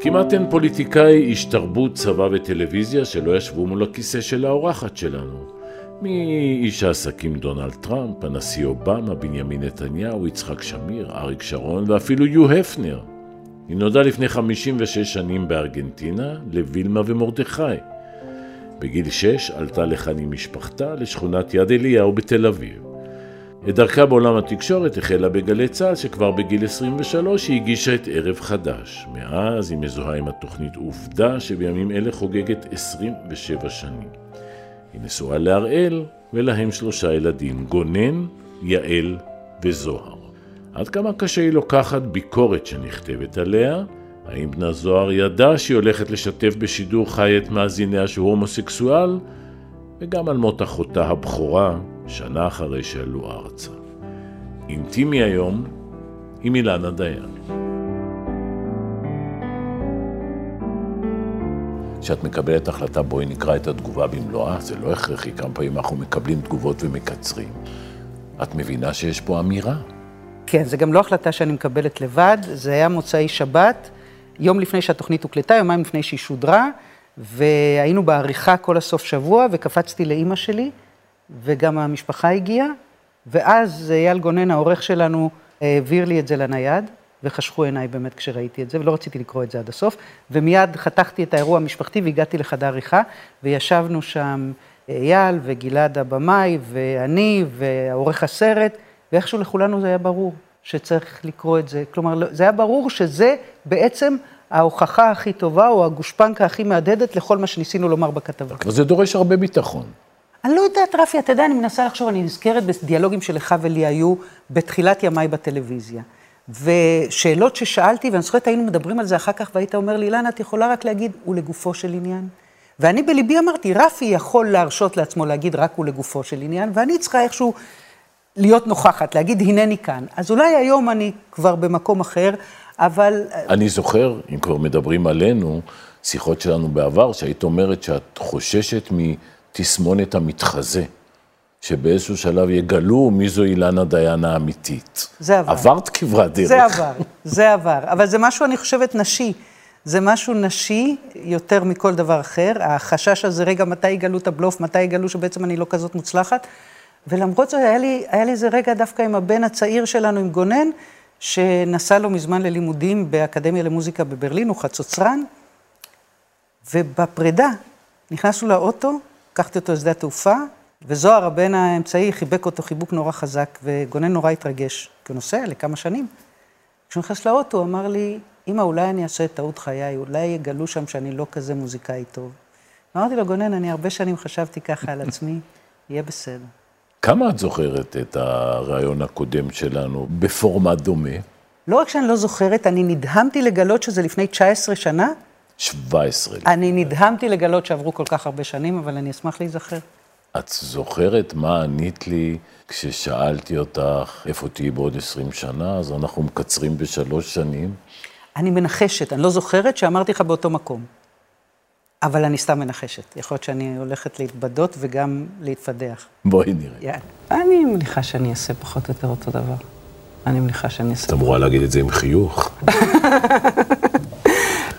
כמעט אין פוליטיקאי, איש תרבות, צבא וטלוויזיה שלא ישבו מול הכיסא של האורחת שלנו. מאיש העסקים דונלד טראמפ, הנשיא אובמה, בנימין נתניהו, יצחק שמיר, אריק שרון ואפילו יו הפנר. היא נולדה לפני 56 שנים בארגנטינה לווילמה ומרדכי. בגיל 6 עלתה לכאן עם משפחתה לשכונת יד אליהו בתל אביב. את דרכה בעולם התקשורת החלה בגלי צה"ל שכבר בגיל 23 היא הגישה את ערב חדש. מאז היא מזוהה עם התוכנית עובדה שבימים אלה חוגגת 27 שנים. היא נשואה להראל ולהם שלושה ילדים, גונן, יעל וזוהר. עד כמה קשה היא לוקחת ביקורת שנכתבת עליה? האם בנה זוהר ידע שהיא הולכת לשתף בשידור חי את מאזיניה שהוא הומוסקסואל? וגם על מות אחותה הבכורה, שנה אחרי שעלו ארצה. אינטימי היום עם אילנה דיין. כשאת מקבלת החלטה, בואי נקרא את התגובה במלואה, זה לא הכרחי, כמה פעמים אנחנו מקבלים תגובות ומקצרים. את מבינה שיש פה אמירה. כן, זה גם לא החלטה שאני מקבלת לבד, זה היה מוצאי שבת, יום לפני שהתוכנית הוקלטה, יומיים לפני שהיא שודרה, והיינו בעריכה כל הסוף שבוע, וקפצתי לאימא שלי, וגם המשפחה הגיעה, ואז אייל גונן, העורך שלנו, העביר לי את זה לנייד, וחשכו עיניי באמת כשראיתי את זה, ולא רציתי לקרוא את זה עד הסוף, ומיד חתכתי את האירוע המשפחתי והגעתי לחדר עריכה, וישבנו שם אייל וגלעד הבמאי, ואני, ועורך הסרט, ואיכשהו לכולנו זה היה ברור שצריך לקרוא את זה. כלומר, זה היה ברור שזה בעצם ההוכחה הכי טובה, או הגושפנקה הכי מהדהדת לכל מה שניסינו לומר בכתבה. אבל זה דורש הרבה ביטחון. אני לא יודעת, רפי, אתה יודע, אני מנסה לחשוב, אני נזכרת בדיאלוגים שלך ולי היו בתחילת ימיי בטלוויזיה. ושאלות ששאלתי, ואני זוכרת, היינו מדברים על זה אחר כך, והיית אומר לי, אילנה, את יכולה רק להגיד, הוא לגופו של עניין? ואני בליבי אמרתי, רפי יכול להרשות לעצמו להגיד רק הוא לגופו של עניין, ואני צריכה איכשהו להיות נוכחת, להגיד, הנני כאן. אז אולי היום אני כבר במקום אחר, אבל... אני זוכר, אם כבר מדברים עלינו, שיחות שלנו בעבר, שהיית אומרת שאת חוששת מתסמונת המתחזה. שבאיזשהו שלב יגלו מי זו אילנה דיין האמיתית. זה עבר. עברת כברת דרך. זה עבר, זה עבר. אבל זה משהו, אני חושבת, נשי. זה משהו נשי יותר מכל דבר אחר. החשש הזה, רגע, מתי יגלו את הבלוף, מתי יגלו שבעצם אני לא כזאת מוצלחת. ולמרות זאת, היה לי, היה לי איזה רגע דווקא עם הבן הצעיר שלנו, עם גונן, שנסע לו מזמן ללימודים באקדמיה למוזיקה בברלין, הוא חצוצרן, ובפרידה נכנסנו לאוטו, לקחתי אותו לשדה התעופה, וזוהר, הבן האמצעי, חיבק אותו חיבוק נורא חזק, וגונן נורא התרגש, כי הוא נוסע לכמה שנים. כשהוא נכנס לאוטו, הוא אמר לי, אמא, אולי אני אעשה את טעות חיי, אולי יגלו שם שאני לא כזה מוזיקאי טוב. אמרתי לו, גונן, אני הרבה שנים חשבתי ככה על עצמי, יהיה בסדר. כמה את זוכרת את הרעיון הקודם שלנו בפורמט דומה? לא רק שאני לא זוכרת, אני נדהמתי לגלות שזה לפני 19 שנה. 17. אני נדהמתי לגלות שעברו כל כך הרבה שנים, אבל אני אשמח להיזכר. את זוכרת מה ענית לי כששאלתי אותך איפה תהיי בעוד 20 שנה? אז אנחנו מקצרים בשלוש שנים. אני מנחשת, אני לא זוכרת שאמרתי לך באותו מקום. אבל אני סתם מנחשת. יכול להיות שאני הולכת להתבדות וגם להתפדח. בואי נראה. יאללה. אני מניחה שאני אעשה פחות או יותר אותו דבר. אני מניחה שאני אעשה... את אמורה להגיד את זה עם חיוך.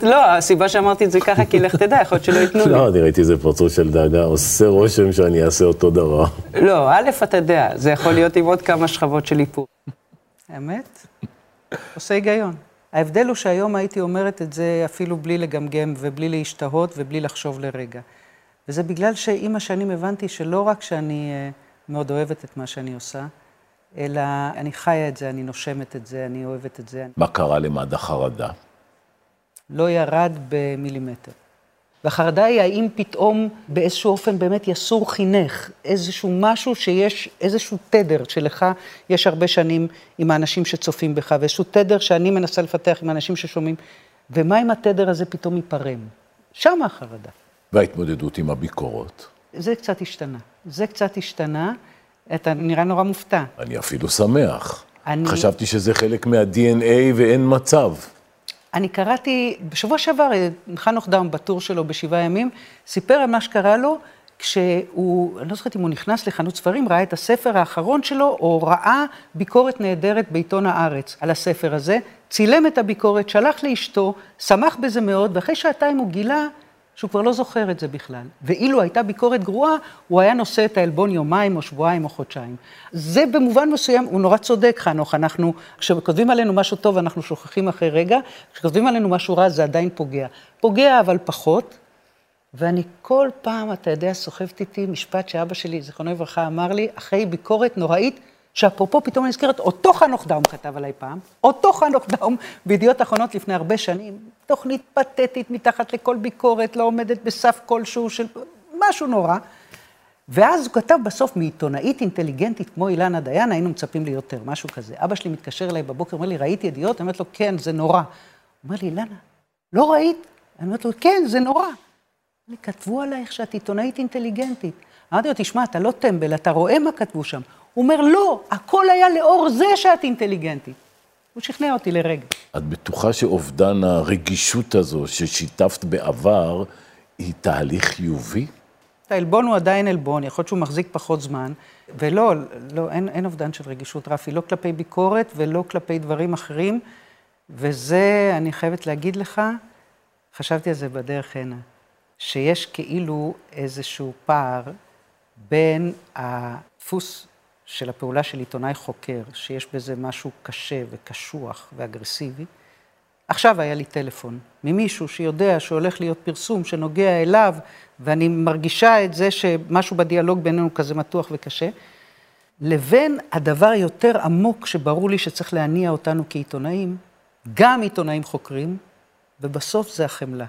לא, הסיבה שאמרתי את זה ככה, כי לך תדע, יכול להיות שלא ייתנו לי. לא, אני ראיתי איזה פרצוף של דאגה, עושה רושם שאני אעשה אותו דבר. לא, א', אתה יודע, זה יכול להיות עם עוד כמה שכבות של איפור. האמת? עושה היגיון. ההבדל הוא שהיום הייתי אומרת את זה אפילו בלי לגמגם ובלי להשתהות ובלי לחשוב לרגע. וזה בגלל שעם השנים הבנתי שלא רק שאני מאוד אוהבת את מה שאני עושה, אלא אני חיה את זה, אני נושמת את זה, אני אוהבת את זה. מה קרה למד החרדה? לא ירד במילימטר. והחרדה היא האם פתאום באיזשהו אופן באמת יסור חינך, איזשהו משהו שיש, איזשהו תדר שלך יש הרבה שנים עם האנשים שצופים בך, ואיזשהו תדר שאני מנסה לפתח עם האנשים ששומעים, ומה אם התדר הזה פתאום ייפרם? שם החרדה. וההתמודדות עם הביקורות? זה קצת השתנה. זה קצת השתנה. אתה נראה נורא מופתע. אני אפילו שמח. אני... חשבתי שזה חלק מה-DNA ואין מצב. אני קראתי, בשבוע שעבר, חנוך דם, בטור שלו בשבעה ימים, סיפר על מה שקרה לו כשהוא, אני לא זוכרת אם הוא נכנס לחנות ספרים, ראה את הספר האחרון שלו, או ראה ביקורת נהדרת בעיתון הארץ על הספר הזה, צילם את הביקורת, שלח לאשתו, שמח בזה מאוד, ואחרי שעתיים הוא גילה שהוא כבר לא זוכר את זה בכלל. ואילו הייתה ביקורת גרועה, הוא היה נושא את העלבון יומיים או שבועיים או חודשיים. זה במובן מסוים, הוא נורא צודק, חנוך, אנחנו, כשכותבים עלינו משהו טוב, אנחנו שוכחים אחרי רגע, כשכותבים עלינו משהו רע, זה עדיין פוגע. פוגע, אבל פחות. ואני כל פעם, אתה יודע, סוחבת איתי משפט שאבא שלי, זיכרונו לברכה, אמר לי, אחרי ביקורת נוראית, שאפרופו פתאום אני נזכרת, אותו חנוך דאום כתב עליי פעם, אותו חנוך דאום בידיעות אחרונות לפני הרבה שנים, תוכנית פתטית מתחת לכל ביקורת, לא עומדת בסף כלשהו של משהו נורא. ואז הוא כתב בסוף, מעיתונאית אינטליגנטית כמו אילנה דיין, היינו מצפים לי יותר, משהו כזה. אבא שלי מתקשר אליי בבוקר, אומר לי, ראיתי ידיעות? אני אומרת לו, כן, זה נורא. הוא אומר לי, אילנה, לא ראית? אני אומרת לו, כן, זה נורא. לי, כתבו עלייך שאת עיתונאית אינטליגנטית. אמרתי לו, תשמע, אתה לא טמבל, אתה רואה מה כתבו שם. הוא אומר, לא, הכל היה לאור זה שאת אינטליגנטית. הוא שכנע אותי לרגע. את בטוחה שאובדן הרגישות הזו ששיתפת בעבר, היא תהליך חיובי? העלבון הוא עדיין עלבון, יכול להיות שהוא מחזיק פחות זמן, ולא, לא, אין, אין אובדן של רגישות, רפי, לא כלפי ביקורת ולא כלפי דברים אחרים, וזה, אני חייבת להגיד לך, חשבתי על זה בדרך הנה, שיש כאילו איזשהו פער בין הדפוס של הפעולה של עיתונאי חוקר, שיש בזה משהו קשה וקשוח ואגרסיבי. עכשיו היה לי טלפון ממישהו שיודע שהולך להיות פרסום שנוגע אליו, ואני מרגישה את זה שמשהו בדיאלוג בינינו כזה מתוח וקשה, לבין הדבר היותר עמוק שברור לי שצריך להניע אותנו כעיתונאים, גם עיתונאים חוקרים, ובסוף זה החמלה.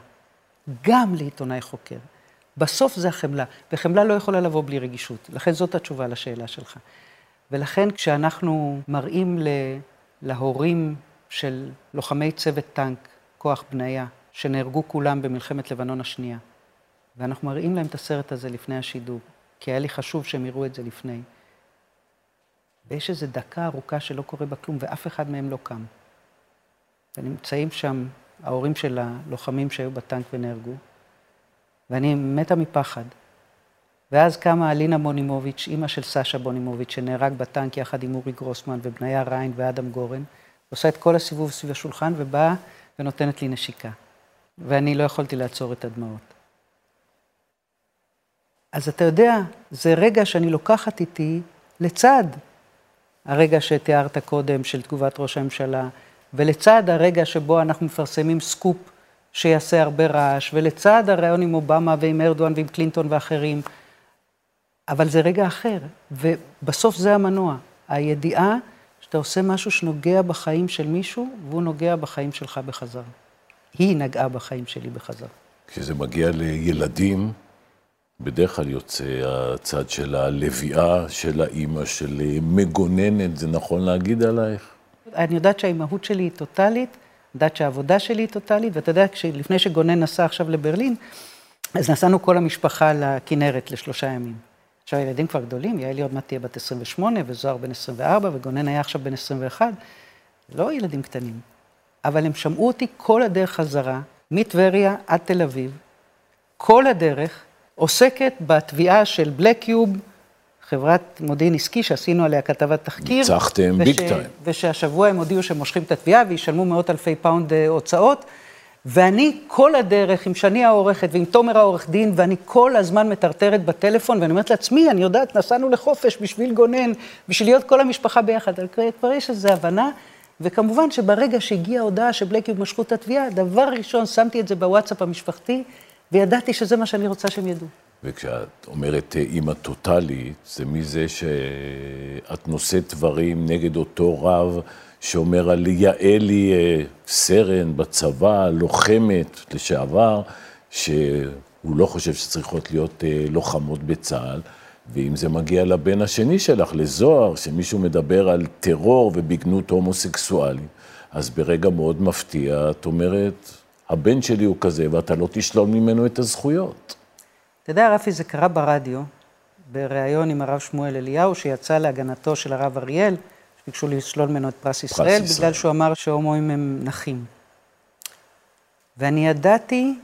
גם לעיתונאי חוקר. בסוף זה החמלה, וחמלה לא יכולה לבוא בלי רגישות. לכן זאת התשובה לשאלה שלך. ולכן כשאנחנו מראים להורים של לוחמי צוות טנק, כוח בניה, שנהרגו כולם במלחמת לבנון השנייה, ואנחנו מראים להם את הסרט הזה לפני השידור, כי היה לי חשוב שהם יראו את זה לפני. ויש איזו דקה ארוכה שלא קורה בה כלום, ואף אחד מהם לא קם. ונמצאים שם ההורים של הלוחמים שהיו בטנק ונהרגו, ואני מתה מפחד. ואז קמה אלינה בונימוביץ', אימא של סשה בונימוביץ', שנהרג בטנק יחד עם אורי גרוסמן ובניה ריין ואדם גורן, עושה את כל הסיבוב סביב השולחן ובאה ונותנת לי נשיקה. ואני לא יכולתי לעצור את הדמעות. אז אתה יודע, זה רגע שאני לוקחת איתי לצד הרגע שתיארת קודם של תגובת ראש הממשלה, ולצד הרגע שבו אנחנו מפרסמים סקופ שיעשה הרבה רעש, ולצד הריאיון עם אובמה ועם ארדואן ועם קלינטון ואחרים, אבל זה רגע אחר, ובסוף זה המנוע, הידיעה שאתה עושה משהו שנוגע בחיים של מישהו, והוא נוגע בחיים שלך בחזרה. היא נגעה בחיים שלי בחזרה. כשזה מגיע לילדים, בדרך כלל יוצא הצד של הלוויה, של האימא, של מגוננת, זה נכון להגיד עלייך? אני יודעת שהאימהות שלי היא טוטאלית, יודעת שהעבודה שלי היא טוטאלית, ואתה יודע, לפני שגונן נסע עכשיו לברלין, אז נסענו כל המשפחה לכנרת לשלושה ימים. עכשיו, הילדים כבר גדולים, יעלי עוד מעט תהיה בת 28, וזוהר בן 24, וגונן היה עכשיו בן 21. לא ילדים קטנים, אבל הם שמעו אותי כל הדרך חזרה, מטבריה עד תל אביב, כל הדרך, עוסקת בתביעה של Black Cube, חברת מודיעין עסקי שעשינו עליה כתבת תחקיר. ניצחתם big time. ושהשבוע הם הודיעו שהם מושכים את התביעה וישלמו מאות אלפי פאונד אה, הוצאות. ואני כל הדרך עם שני העורכת ועם תומר העורך דין, ואני כל הזמן מטרטרת בטלפון, ואני אומרת לעצמי, אני יודעת, נסענו לחופש בשביל גונן, בשביל להיות כל המשפחה ביחד. כבר יש איזו הבנה, וכמובן שברגע שהגיעה ההודעה שבלקיוב משכו את התביעה, דבר ראשון, שמתי את זה בוואטסאפ המשפחתי, וידעתי שזה מה שאני רוצה שהם ידעו. וכשאת אומרת אה, אימא טוטאלית, זה מזה שאת נושאת דברים נגד אותו רב שאומר על יעלי אה, סרן בצבא, לוחמת לשעבר, שהוא לא חושב שצריכות להיות אה, לוחמות בצה"ל. ואם זה מגיע לבן השני שלך, לזוהר, שמישהו מדבר על טרור ובגנות הומוסקסואלים, אז ברגע מאוד מפתיע, את אומרת, הבן שלי הוא כזה, ואתה לא תשלול ממנו את הזכויות. אתה יודע, רפי, זה קרה ברדיו, בריאיון עם הרב שמואל אליהו, שיצא להגנתו של הרב אריאל, שביקשו לשלול ממנו את פרס ישראל, פרס בגלל שהוא אמר שהומואים הם נחים. ואני ידעתי,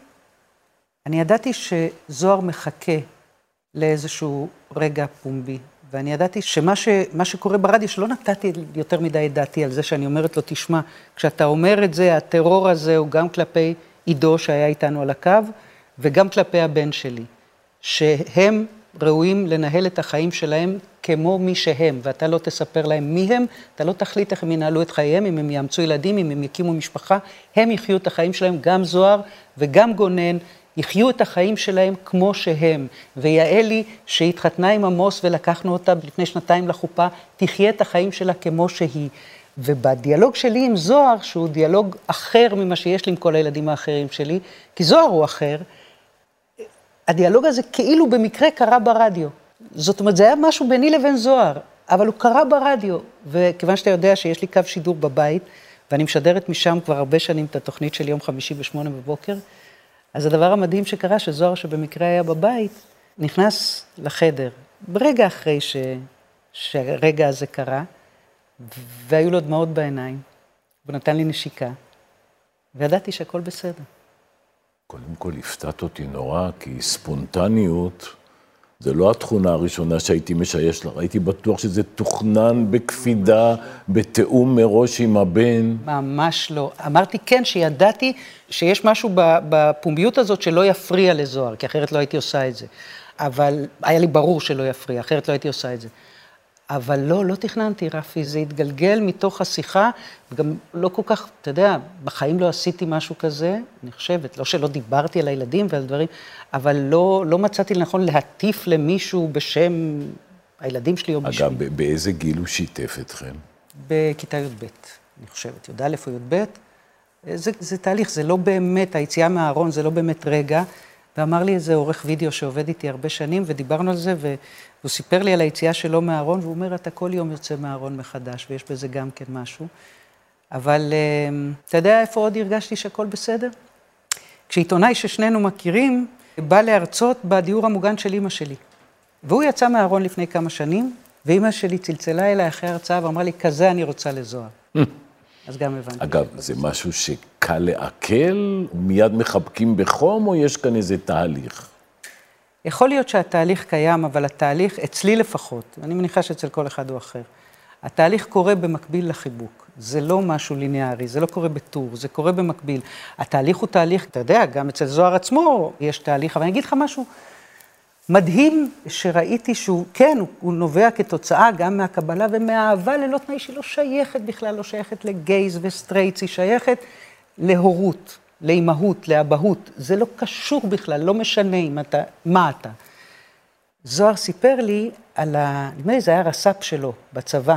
אני ידעתי שזוהר מחכה לאיזשהו רגע פומבי, ואני ידעתי שמה ש, שקורה ברדיו, שלא נתתי יותר מדי את דעתי על זה שאני אומרת לו, תשמע, כשאתה אומר את זה, הטרור הזה הוא גם כלפי עידו שהיה איתנו על הקו, וגם כלפי הבן שלי, שהם ראויים לנהל את החיים שלהם כמו מי שהם, ואתה לא תספר להם מי הם, אתה לא תחליט איך הם ינהלו את חייהם, אם הם יאמצו ילדים, אם הם יקימו משפחה, הם יחיו את החיים שלהם, גם זוהר וגם גונן, יחיו את החיים שלהם כמו שהם. ויעלי, שהתחתנה עם עמוס ולקחנו אותה לפני שנתיים לחופה, תחיה את החיים שלה כמו שהיא. ובדיאלוג שלי עם זוהר, שהוא דיאלוג אחר ממה שיש לי עם כל הילדים האחרים שלי, כי זוהר הוא אחר, הדיאלוג הזה כאילו במקרה קרה ברדיו. זאת אומרת, זה היה משהו ביני לבין זוהר, אבל הוא קרה ברדיו. וכיוון שאתה יודע שיש לי קו שידור בבית, ואני משדרת משם כבר הרבה שנים את התוכנית של יום חמישי בשמונה בבוקר, אז הדבר המדהים שקרה, שזוהר שבמקרה היה בבית, נכנס לחדר, ברגע אחרי ש... שהרגע הזה קרה, והיו לו דמעות בעיניים, הוא נתן לי נשיקה, וידעתי שהכל בסדר. קודם כל הפתעת אותי נורא, כי ספונטניות זה לא התכונה הראשונה שהייתי משייש לה, הייתי בטוח שזה תוכנן בקפידה, בתיאום מראש עם הבן. ממש לא. אמרתי כן, שידעתי שיש משהו בפומביות הזאת שלא יפריע לזוהר, כי אחרת לא הייתי עושה את זה. אבל היה לי ברור שלא יפריע, אחרת לא הייתי עושה את זה. אבל לא, לא תכננתי, רפי, זה התגלגל מתוך השיחה, וגם לא כל כך, אתה יודע, בחיים לא עשיתי משהו כזה, אני חושבת, לא שלא דיברתי על הילדים ועל דברים, אבל לא, לא מצאתי לנכון להטיף למישהו בשם הילדים שלי או בשמי. אגב, באיזה גיל הוא שיתף אתכם? בכיתה י"ב, אני חושבת, י"א או י"ב. זה, זה תהליך, זה לא באמת, היציאה מהארון זה לא באמת רגע. ואמר לי איזה עורך וידאו שעובד איתי הרבה שנים, ודיברנו על זה, והוא סיפר לי על היציאה שלו מהארון, והוא אומר, אתה כל יום יוצא מהארון מחדש, ויש בזה גם כן משהו. אבל אמ, אתה יודע איפה עוד הרגשתי שהכל בסדר? כשעיתונאי ששנינו מכירים, בא להרצות בדיור המוגן של אימא שלי. והוא יצא מהארון לפני כמה שנים, ואימא שלי צלצלה אליי אחרי ההרצאה ואמרה לי, כזה אני רוצה לזוהר. אז גם הבנתי. אגב, זה משהו שקל לעכל, מיד מחבקים בחום, או יש כאן איזה תהליך? יכול להיות שהתהליך קיים, אבל התהליך, אצלי לפחות, אני מניחה שאצל כל אחד הוא אחר, התהליך קורה במקביל לחיבוק. זה לא משהו ליניארי, זה לא קורה בטור, זה קורה במקביל. התהליך הוא תהליך, אתה יודע, גם אצל זוהר עצמו יש תהליך, אבל אני אגיד לך משהו, מדהים שראיתי שהוא, כן, הוא, הוא נובע כתוצאה גם מהקבלה ומהאהבה ללא תנאי שהיא לא שייכת בכלל, לא שייכת ל gays ו straights, היא שייכת להורות, לאימהות, לאבהות. זה לא קשור בכלל, לא משנה אם אתה, מה אתה. זוהר סיפר לי על ה... נדמה לי זה היה רס"פ שלו בצבא.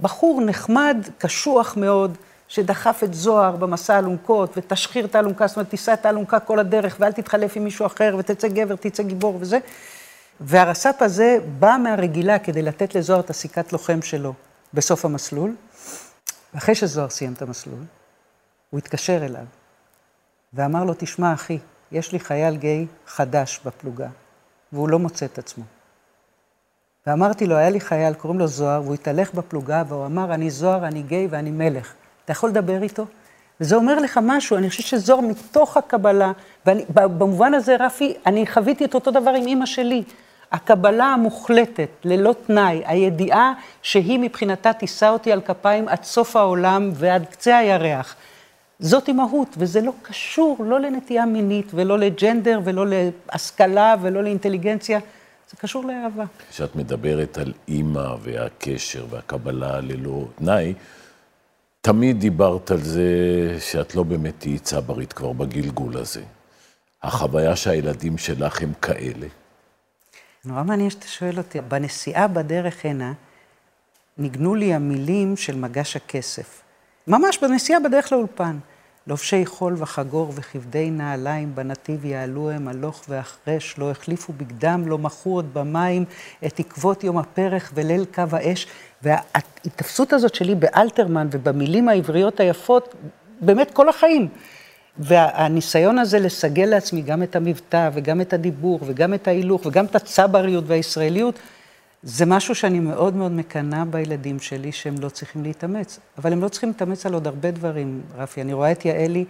בחור נחמד, קשוח מאוד, שדחף את זוהר במסע אלונקות, ותשחיר את האלונקה, זאת אומרת, תישא את האלונקה כל הדרך, ואל תתחלף עם מישהו אחר, ותצא גבר, תצא גיבור וזה. והרס"פ הזה בא מהרגילה כדי לתת לזוהר את הסיכת לוחם שלו בסוף המסלול. ואחרי שזוהר סיים את המסלול, הוא התקשר אליו ואמר לו, תשמע, אחי, יש לי חייל גיי חדש בפלוגה, והוא לא מוצא את עצמו. ואמרתי לו, היה לי חייל, קוראים לו זוהר, והוא התהלך בפלוגה, והוא אמר, אני זוהר, אני גיי ואני מלך. אתה יכול לדבר איתו? וזה אומר לך משהו, אני חושבת שזוהר מתוך הקבלה, ובמובן הזה, רפי, אני חוויתי את אותו דבר עם אימא שלי. הקבלה המוחלטת, ללא תנאי, הידיעה שהיא מבחינתה תישא אותי על כפיים עד סוף העולם ועד קצה הירח. זאת אימהות, וזה לא קשור לא לנטייה מינית ולא לג'נדר ולא להשכלה ולא לאינטליגנציה, זה קשור לאהבה. כשאת מדברת על אימא והקשר והקבלה ללא תנאי, תמיד דיברת על זה שאת לא באמת תהיי צברית כבר בגלגול הזה. החוויה שהילדים שלך הם כאלה. נורא מעניין שאתה שואל אותי. בנסיעה בדרך הנה, ניגנו לי המילים של מגש הכסף. ממש בנסיעה בדרך לאולפן. לובשי חול וחגור וכבדי נעליים בנתיב יעלו הם הלוך והחרש, לא החליפו בגדם, לא מחו עוד במים את עקבות יום הפרך וליל קו האש. וההתפסות הזאת שלי באלתרמן ובמילים העבריות היפות, באמת כל החיים. והניסיון הזה לסגל לעצמי גם את המבטא וגם את הדיבור וגם את ההילוך וגם את הצבריות והישראליות, זה משהו שאני מאוד מאוד מקנאה בילדים שלי, שהם לא צריכים להתאמץ. אבל הם לא צריכים להתאמץ על עוד הרבה דברים, רפי. אני רואה את יעלי,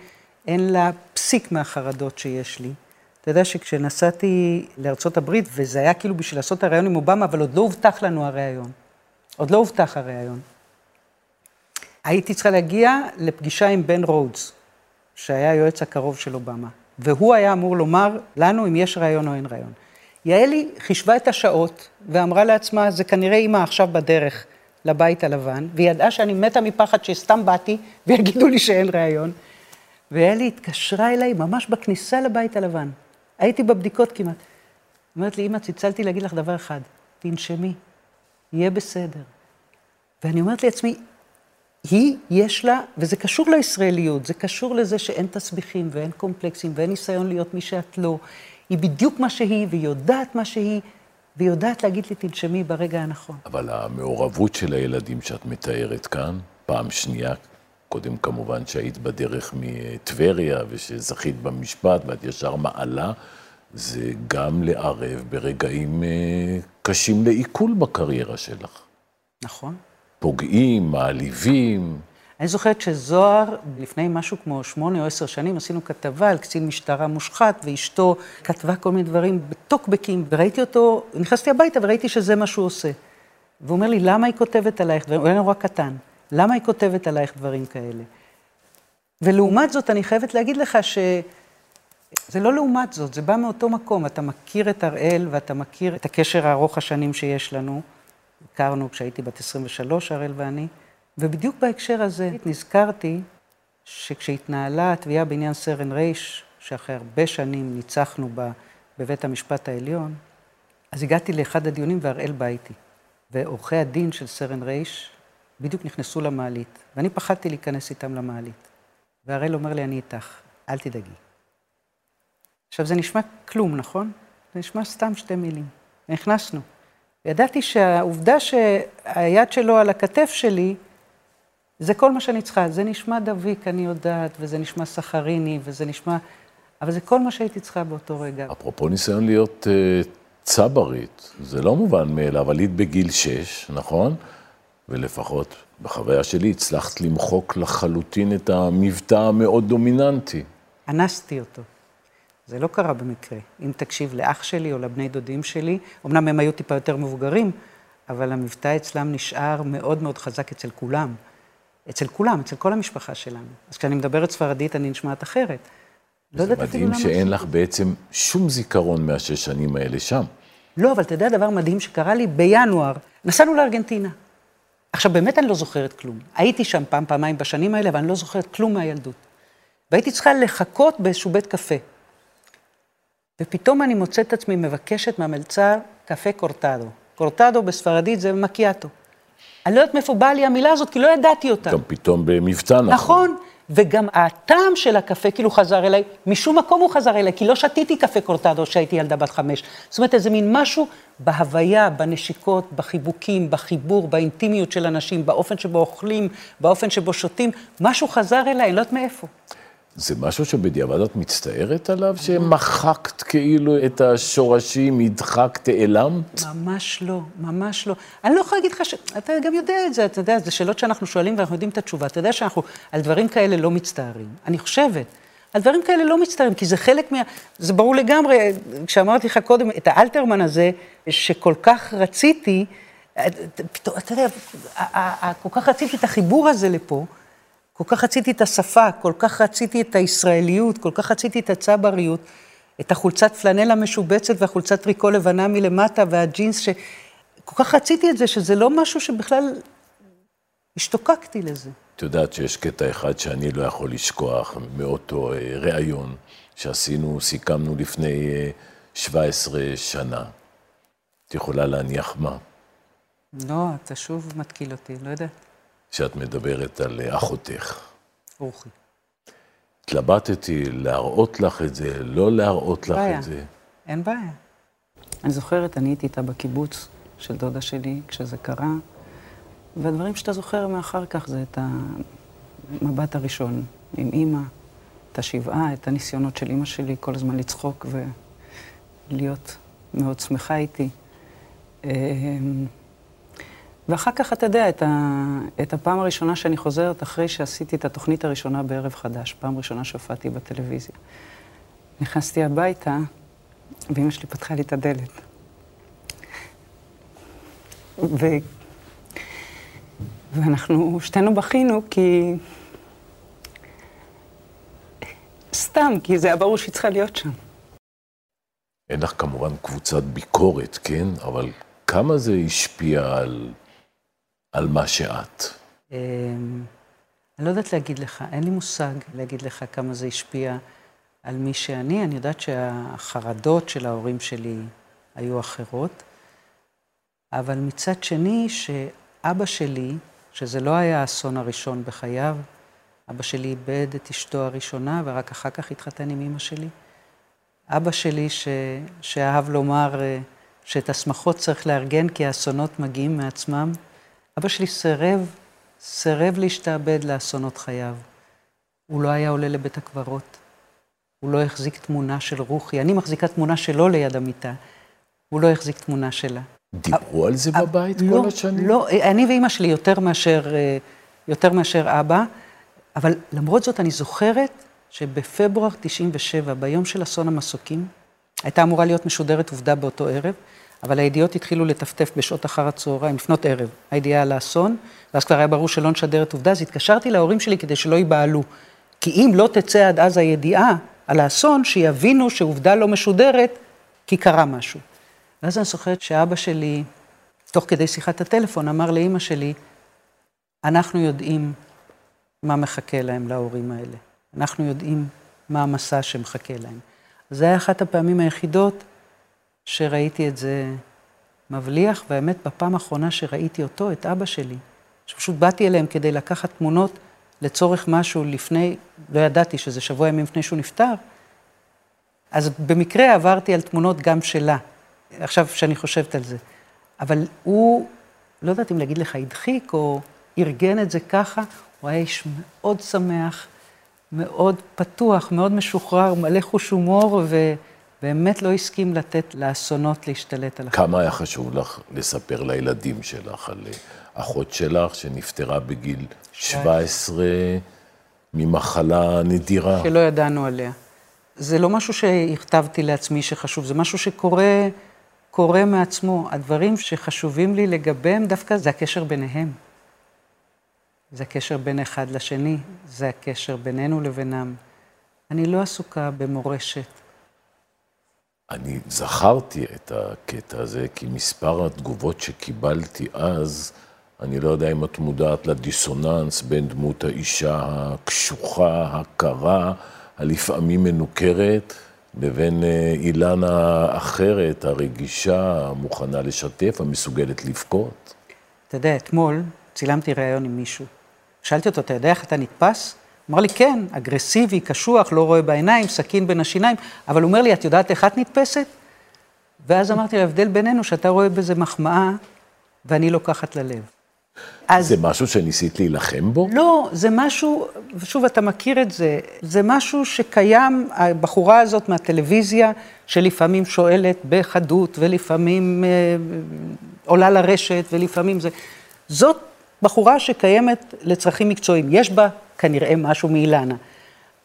אין לה פסיק מהחרדות שיש לי. אתה יודע שכשנסעתי לארצות הברית, וזה היה כאילו בשביל לעשות את הריאיון עם אובמה, אבל עוד לא הובטח לנו הריאיון. עוד לא הובטח הריאיון. הייתי צריכה להגיע לפגישה עם בן רודס, שהיה היועץ הקרוב של אובמה, והוא היה אמור לומר לנו אם יש ראיון או אין ראיון. יעלי חישבה את השעות ואמרה לעצמה, זה כנראה אימא עכשיו בדרך לבית הלבן, והיא ידעה שאני מתה מפחד שסתם באתי ויגידו לי שאין ראיון. ויעלי התקשרה אליי ממש בכניסה לבית הלבן. הייתי בבדיקות כמעט. אומרת לי, אמא, צלצלתי להגיד לך דבר אחד, תנשמי, יהיה בסדר. ואני אומרת לעצמי, היא, יש לה, וזה קשור לישראליות, זה קשור לזה שאין תסביכים ואין קומפלקסים ואין ניסיון להיות מי שאת לא. היא בדיוק מה שהיא, והיא יודעת מה שהיא, והיא יודעת להגיד לי, תנשמי ברגע הנכון. אבל המעורבות של הילדים שאת מתארת כאן, פעם שנייה, קודם כמובן שהיית בדרך מטבריה ושזכית במשפט ואת ישר מעלה, זה גם לערב ברגעים אה, קשים לעיכול בקריירה שלך. נכון. פוגעים, מעליבים. אני זוכרת שזוהר, לפני משהו כמו שמונה או עשר שנים, עשינו כתבה על קצין משטרה מושחת, ואשתו כתבה כל מיני דברים בטוקבקים, וראיתי אותו, נכנסתי הביתה וראיתי שזה מה שהוא עושה. והוא אומר לי, למה היא כותבת עלייך דברים? הוא היה נורא קטן. למה היא כותבת עלייך דברים כאלה? ולעומת זאת, אני חייבת להגיד לך ש... זה לא לעומת זאת, זה בא מאותו מקום. אתה מכיר את הראל ואתה מכיר את הקשר הארוך השנים שיש לנו. הכרנו כשהייתי בת 23, הראל ואני, ובדיוק בהקשר הזה נזכרתי שכשהתנהלה התביעה בעניין סרן רייש, שאחרי הרבה שנים ניצחנו בה בבית המשפט העליון, אז הגעתי לאחד הדיונים והראל בא איתי. ועורכי הדין של סרן רייש בדיוק נכנסו למעלית, ואני פחדתי להיכנס איתם למעלית. והראל אומר לי, אני איתך, אל תדאגי. עכשיו, זה נשמע כלום, נכון? זה נשמע סתם שתי מילים. נכנסנו. וידעתי שהעובדה שהיד שלו על הכתף שלי, זה כל מה שאני צריכה. זה נשמע דביק, אני יודעת, וזה נשמע סחריני, וזה נשמע... אבל זה כל מה שהייתי צריכה באותו רגע. אפרופו ניסיון להיות uh, צברית, זה לא מובן מאליו, עלית בגיל 6, נכון? ולפחות בחוויה שלי הצלחת למחוק לחלוטין את המבטא המאוד דומיננטי. אנסתי אותו. זה לא קרה במקרה. אם תקשיב לאח שלי או לבני דודים שלי, אמנם הם היו טיפה יותר מבוגרים, אבל המבטא אצלם נשאר מאוד מאוד חזק אצל כולם. אצל כולם, אצל כל המשפחה שלנו. אז כשאני מדברת ספרדית, אני נשמעת אחרת. לא זה מדהים שאין לך בעצם שום זיכרון מהשש שנים האלה שם. לא, אבל אתה יודע דבר מדהים שקרה לי בינואר, נסענו לארגנטינה. עכשיו, באמת אני לא זוכרת כלום. הייתי שם פעם, פעמיים בשנים האלה, אבל אני לא זוכרת כלום מהילדות. והייתי צריכה לחכות באיזשהו בית קפה. ופתאום אני מוצאת את עצמי מבקשת מהמלצר קפה קורטדו. קורטדו בספרדית זה מקיאטו. אני לא יודעת מאיפה באה לי המילה הזאת, כי לא ידעתי אותה. גם פתאום במבטא נכון. נכון, וגם הטעם של הקפה כאילו חזר אליי, משום מקום הוא חזר אליי, כי לא שתיתי קפה קורטדו כשהייתי ילדה בת חמש. זאת אומרת, איזה מין משהו בהוויה, בנשיקות, בחיבוקים, בחיבור, באינטימיות של אנשים, באופן שבו אוכלים, באופן שבו שותים, משהו חזר אליי, אני לא יודעת מאיפה. זה משהו שבדיעבד את מצטערת עליו, שמחקת כאילו את השורשים, הדחקת, העלמת? ממש לא, ממש לא. אני לא יכולה להגיד לך ש... אתה גם יודע את זה, אתה יודע, זה שאלות שאנחנו שואלים ואנחנו יודעים את התשובה. אתה יודע שאנחנו על דברים כאלה לא מצטערים. אני חושבת. על דברים כאלה לא מצטערים, כי זה חלק מה... זה ברור לגמרי, כשאמרתי לך קודם, את האלתרמן הזה, שכל כך רציתי, פתאום, אתה יודע, כל כך רציתי את החיבור הזה לפה, כל כך רציתי את השפה, כל כך רציתי את הישראליות, כל כך רציתי את הצבריות, את החולצת פלנל המשובצת והחולצת טריקו לבנה מלמטה והג'ינס, ש... כל כך רציתי את זה, שזה לא משהו שבכלל השתוקקתי לזה. את יודעת שיש קטע אחד שאני לא יכול לשכוח מאותו אה, ראיון שעשינו, סיכמנו לפני 17 אה, שנה. את יכולה להניח מה? לא, אתה שוב מתקיל אותי, לא יודעת. שאת מדברת על אחותך. רוחי. התלבטתי להראות לך את זה, לא להראות לך בעיה. את זה. אין בעיה. אני זוכרת, אני הייתי איתה בקיבוץ של דודה שלי כשזה קרה, והדברים שאתה זוכר מאחר כך זה את המבט הראשון עם אימא, את השבעה, את הניסיונות של אימא שלי כל הזמן לצחוק ולהיות מאוד שמחה איתי. ואחר כך, אתה יודע, את, ה, את הפעם הראשונה שאני חוזרת, אחרי שעשיתי את התוכנית הראשונה בערב חדש, פעם ראשונה שהופעתי בטלוויזיה. נכנסתי הביתה, ואימא שלי פתחה לי את הדלת. ו... ואנחנו שתינו בכינו כי... סתם, כי זה היה ברור שהיא צריכה להיות שם. אין לך כמובן קבוצת ביקורת, כן? אבל כמה זה השפיע על, על מה שאת? אמ, אני לא יודעת להגיד לך, אין לי מושג להגיד לך כמה זה השפיע על מי שאני. אני יודעת שהחרדות של ההורים שלי היו אחרות, אבל מצד שני, שאבא שלי, שזה לא היה האסון הראשון בחייו, אבא שלי איבד את אשתו הראשונה ורק אחר כך התחתן עם אמא שלי. אבא שלי, ש... שאהב לומר אה, שאת השמחות צריך לארגן כי האסונות מגיעים מעצמם, אבא שלי סירב, סירב להשתעבד לאסונות חייו. הוא לא היה עולה לבית הקברות. הוא לא החזיק תמונה של רוחי. אני מחזיקה תמונה שלו ליד המיטה. הוא לא החזיק תמונה שלה. דיברו על זה בבית לא, כל השנים? לא, אני ואימא שלי יותר מאשר, אה, יותר מאשר אבא, אבל למרות זאת אני זוכרת שבפברואר 97, ביום של אסון המסוקים, הייתה אמורה להיות משודרת עובדה באותו ערב, אבל הידיעות התחילו לטפטף בשעות אחר הצהריים, לפנות ערב, הידיעה על האסון, ואז כבר היה ברור שלא נשדר את עובדה, אז התקשרתי להורים שלי כדי שלא ייבהלו. כי אם לא תצא עד אז הידיעה על האסון, שיבינו שעובדה לא משודרת, כי קרה משהו. ואז אני זוכרת שאבא שלי, תוך כדי שיחת הטלפון, אמר לאימא שלי, אנחנו יודעים מה מחכה להם, להורים האלה. אנחנו יודעים מה המסע שמחכה להם. זו הייתה אחת הפעמים היחידות שראיתי את זה מבליח, והאמת, בפעם האחרונה שראיתי אותו, את אבא שלי, שפשוט באתי אליהם כדי לקחת תמונות לצורך משהו לפני, לא ידעתי שזה שבוע ימים לפני שהוא נפטר, אז במקרה עברתי על תמונות גם שלה, עכשיו שאני חושבת על זה. אבל הוא, לא יודעת אם להגיד לך, הדחיק או ארגן את זה ככה, הוא היה איש מאוד שמח, מאוד פתוח, מאוד משוחרר, מלא חוש הומור, ובאמת לא הסכים לתת לאסונות להשתלט על החיים. כמה היה חשוב לך לספר לילדים שלך על אחות שלך שנפטרה בגיל 17 ממחלה נדירה? שלא ידענו עליה. זה לא משהו שהכתבתי לעצמי שחשוב, זה משהו שקורה קורה מעצמו. הדברים שחשובים לי לגביהם דווקא זה הקשר ביניהם. זה הקשר בין אחד לשני, זה הקשר בינינו לבינם. אני לא עסוקה במורשת. אני זכרתי את הקטע הזה, כי מספר התגובות שקיבלתי אז, אני לא יודע אם את מודעת לדיסוננס בין דמות האישה הקשוחה, הקרה, הלפעמים מנוכרת, לבין אה, אילנה אחרת, הרגישה, המוכנה לשתף, המסוגלת לבכות. אתה יודע, אתמול צילמתי ראיון עם מישהו. שאלתי אותו, אתה יודע איך אתה נתפס? אמר לי, כן, אגרסיבי, קשוח, לא רואה בעיניים, סכין בין השיניים, אבל הוא אומר לי, את יודעת איך את נתפסת? ואז אמרתי, ההבדל בינינו, שאתה רואה בזה מחמאה, ואני לוקחת ללב. אז... זה משהו שניסית להילחם בו? לא, זה משהו, ושוב, אתה מכיר את זה, זה משהו שקיים, הבחורה הזאת מהטלוויזיה, שלפעמים שואלת בחדות, ולפעמים אה, עולה לרשת, ולפעמים זה... זאת בחורה שקיימת לצרכים מקצועיים. יש בה כנראה משהו מאילנה.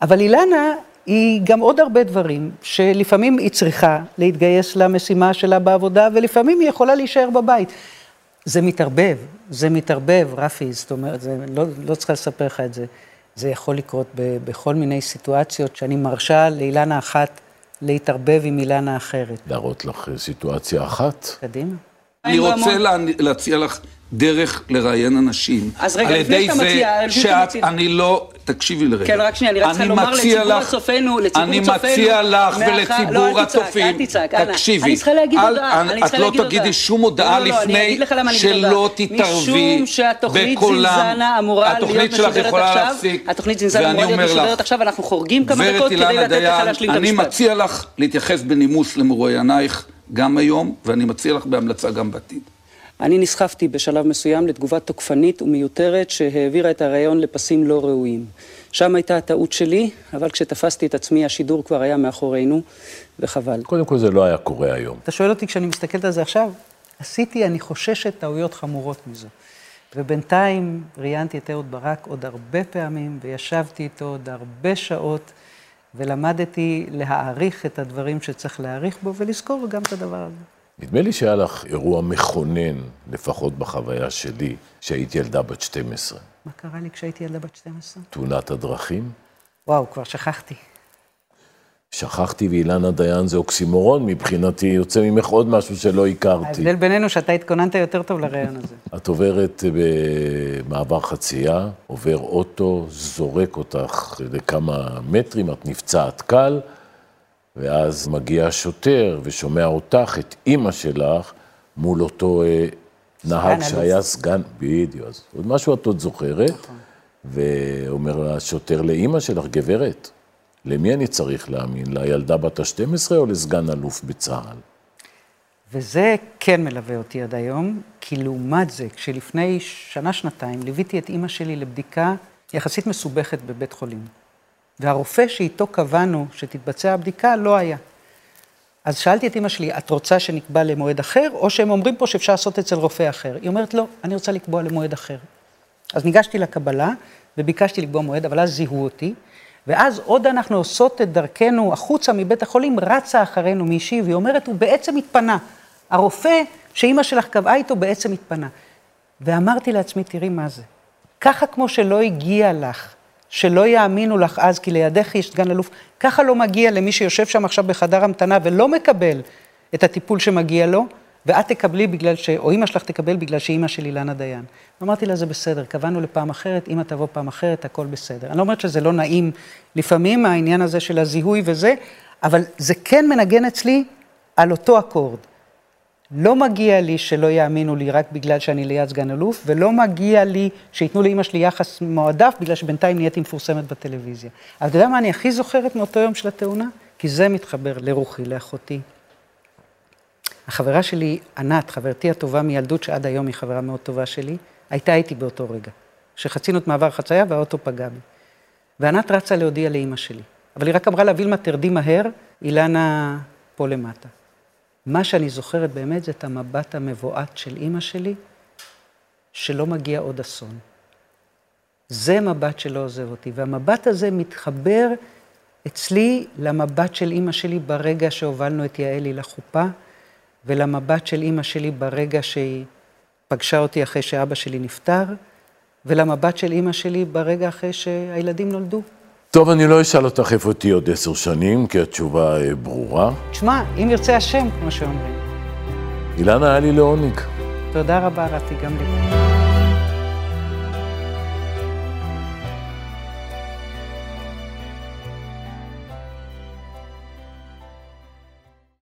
אבל אילנה היא גם עוד הרבה דברים, שלפעמים היא צריכה להתגייס למשימה שלה בעבודה, ולפעמים היא יכולה להישאר בבית. זה מתערבב, זה מתערבב, רפי, זאת אומרת, זה, לא, לא צריכה לספר לך את זה. זה יכול לקרות ב, בכל מיני סיטואציות שאני מרשה לאילנה אחת להתערבב עם אילנה אחרת. להראות לך סיטואציה אחת? קדימה. אני רוצה להציע לך דרך לראיין אנשים. אז רגע, לפני שאתה מציע, לפני שאתה מציע. אני לא, תקשיבי לרגע. כן, רק שנייה, אני רק צריכה לומר לציבור הצופינו, לציבור צופינו. אני מציע לך ולציבור הצופים, תקשיבי. אני צריכה להגיד הודעה, את לא תגידי שום הודעה לפני שלא תתערבי בקולם. התוכנית שלך יכולה להפסיק, התוכנית זינזנה אמורה להיות משודרת עכשיו, אנחנו חורגים כמה דקות כדי לתת לך להשלים את המשפט. אני מציע לך להתייחס בנימוס למרואיינייך גם היום, ואני מציע לך בהמלצה גם בעתיד. אני נסחפתי בשלב מסוים לתגובה תוקפנית ומיותרת שהעבירה את הרעיון לפסים לא ראויים. שם הייתה הטעות שלי, אבל כשתפסתי את עצמי, השידור כבר היה מאחורינו, וחבל. קודם כל זה לא היה קורה היום. אתה שואל אותי כשאני מסתכלת על זה עכשיו? עשיתי, אני חוששת, טעויות חמורות מזו. ובינתיים ראיינתי את אהוד ברק עוד הרבה פעמים, וישבתי איתו עוד הרבה שעות, ולמדתי להעריך את הדברים שצריך להעריך בו, ולזכור גם את הדבר הזה. נדמה לי שהיה לך אירוע מכונן, לפחות בחוויה שלי, שהיית ילדה בת 12. מה קרה לי כשהייתי ילדה בת 12? תאונת הדרכים? וואו, כבר שכחתי. שכחתי ואילנה דיין זה אוקסימורון מבחינתי, יוצא ממך עוד משהו שלא הכרתי. ההבדל בינינו שאתה התכוננת יותר טוב לרעיון הזה. את עוברת במעבר חצייה, עובר אוטו, זורק אותך לכמה מטרים, את נפצעת קל, ואז מגיע שוטר ושומע אותך, את אימא שלך, מול אותו אה, נהג שהיה סגן, בדיוק, אז עוד משהו את עוד זוכרת, נכון. ואומר השוטר לאימא שלך, גברת, למי אני צריך להאמין? לילדה בת ה-12 או לסגן אלוף בצה"ל? וזה כן מלווה אותי עד היום, כי לעומת זה, כשלפני שנה-שנתיים ליוויתי את אימא שלי לבדיקה יחסית מסובכת בבית חולים, והרופא שאיתו קבענו שתתבצע הבדיקה לא היה. אז שאלתי את אימא שלי, את רוצה שנקבע למועד אחר, או שהם אומרים פה שאפשר לעשות אצל רופא אחר? היא אומרת, לא, אני רוצה לקבוע למועד אחר. אז ניגשתי לקבלה וביקשתי לקבוע מועד, אבל אז זיהו אותי, ואז עוד אנחנו עושות את דרכנו החוצה מבית החולים, רצה אחרינו מישהי, והיא אומרת, הוא בעצם התפנה. הרופא שאימא שלך קבעה איתו בעצם התפנה. ואמרתי לעצמי, תראי מה זה. ככה כמו שלא הגיע לך, שלא יאמינו לך אז, כי לידך יש סגן אלוף, ככה לא מגיע למי שיושב שם עכשיו בחדר המתנה ולא מקבל את הטיפול שמגיע לו, ואת תקבלי בגלל ש... או אימא שלך תקבל בגלל שאימא של אילנה דיין. אמרתי לה, זה בסדר, קבענו לפעם אחרת, אמא תבוא פעם אחרת, הכל בסדר. אני לא אומרת שזה לא נעים לפעמים, העניין הזה של הזיהוי וזה, אבל זה כן מנגן אצלי על אותו אקורד. לא מגיע לי שלא יאמינו לי רק בגלל שאני ליד סגן אלוף, ולא מגיע לי שייתנו לאימא שלי יחס מועדף בגלל שבינתיים נהייתי מפורסמת בטלוויזיה. אבל אתה יודע מה אני הכי זוכרת מאותו יום של התאונה? כי זה מתחבר לרוחי, לאחותי. החברה שלי, ענת, חברתי הטובה מילדות, שעד היום היא חברה מאוד טובה שלי, הייתה איתי באותו רגע. שחצינו את מעבר חצייה והאוטו פגע בי. וענת רצה להודיע לאימא שלי. אבל היא רק אמרה לה, וילמה, תרדי מהר, אילנה פה למטה. מה שאני זוכרת באמת זה את המבט המבועת של אימא שלי, שלא מגיע עוד אסון. זה מבט שלא עוזב אותי, והמבט הזה מתחבר אצלי למבט של אימא שלי ברגע שהובלנו את יעלי לחופה, ולמבט של אימא שלי ברגע שהיא פגשה אותי אחרי שאבא שלי נפטר, ולמבט של אימא שלי ברגע אחרי שהילדים נולדו. טוב, אני לא אשאל אותך איפה תהיי עוד עשר שנים, כי התשובה ברורה. תשמע, אם ירצה השם, כמו שאומרים. אילנה, היה לי לעונג. תודה רבה, רפי, גם לי.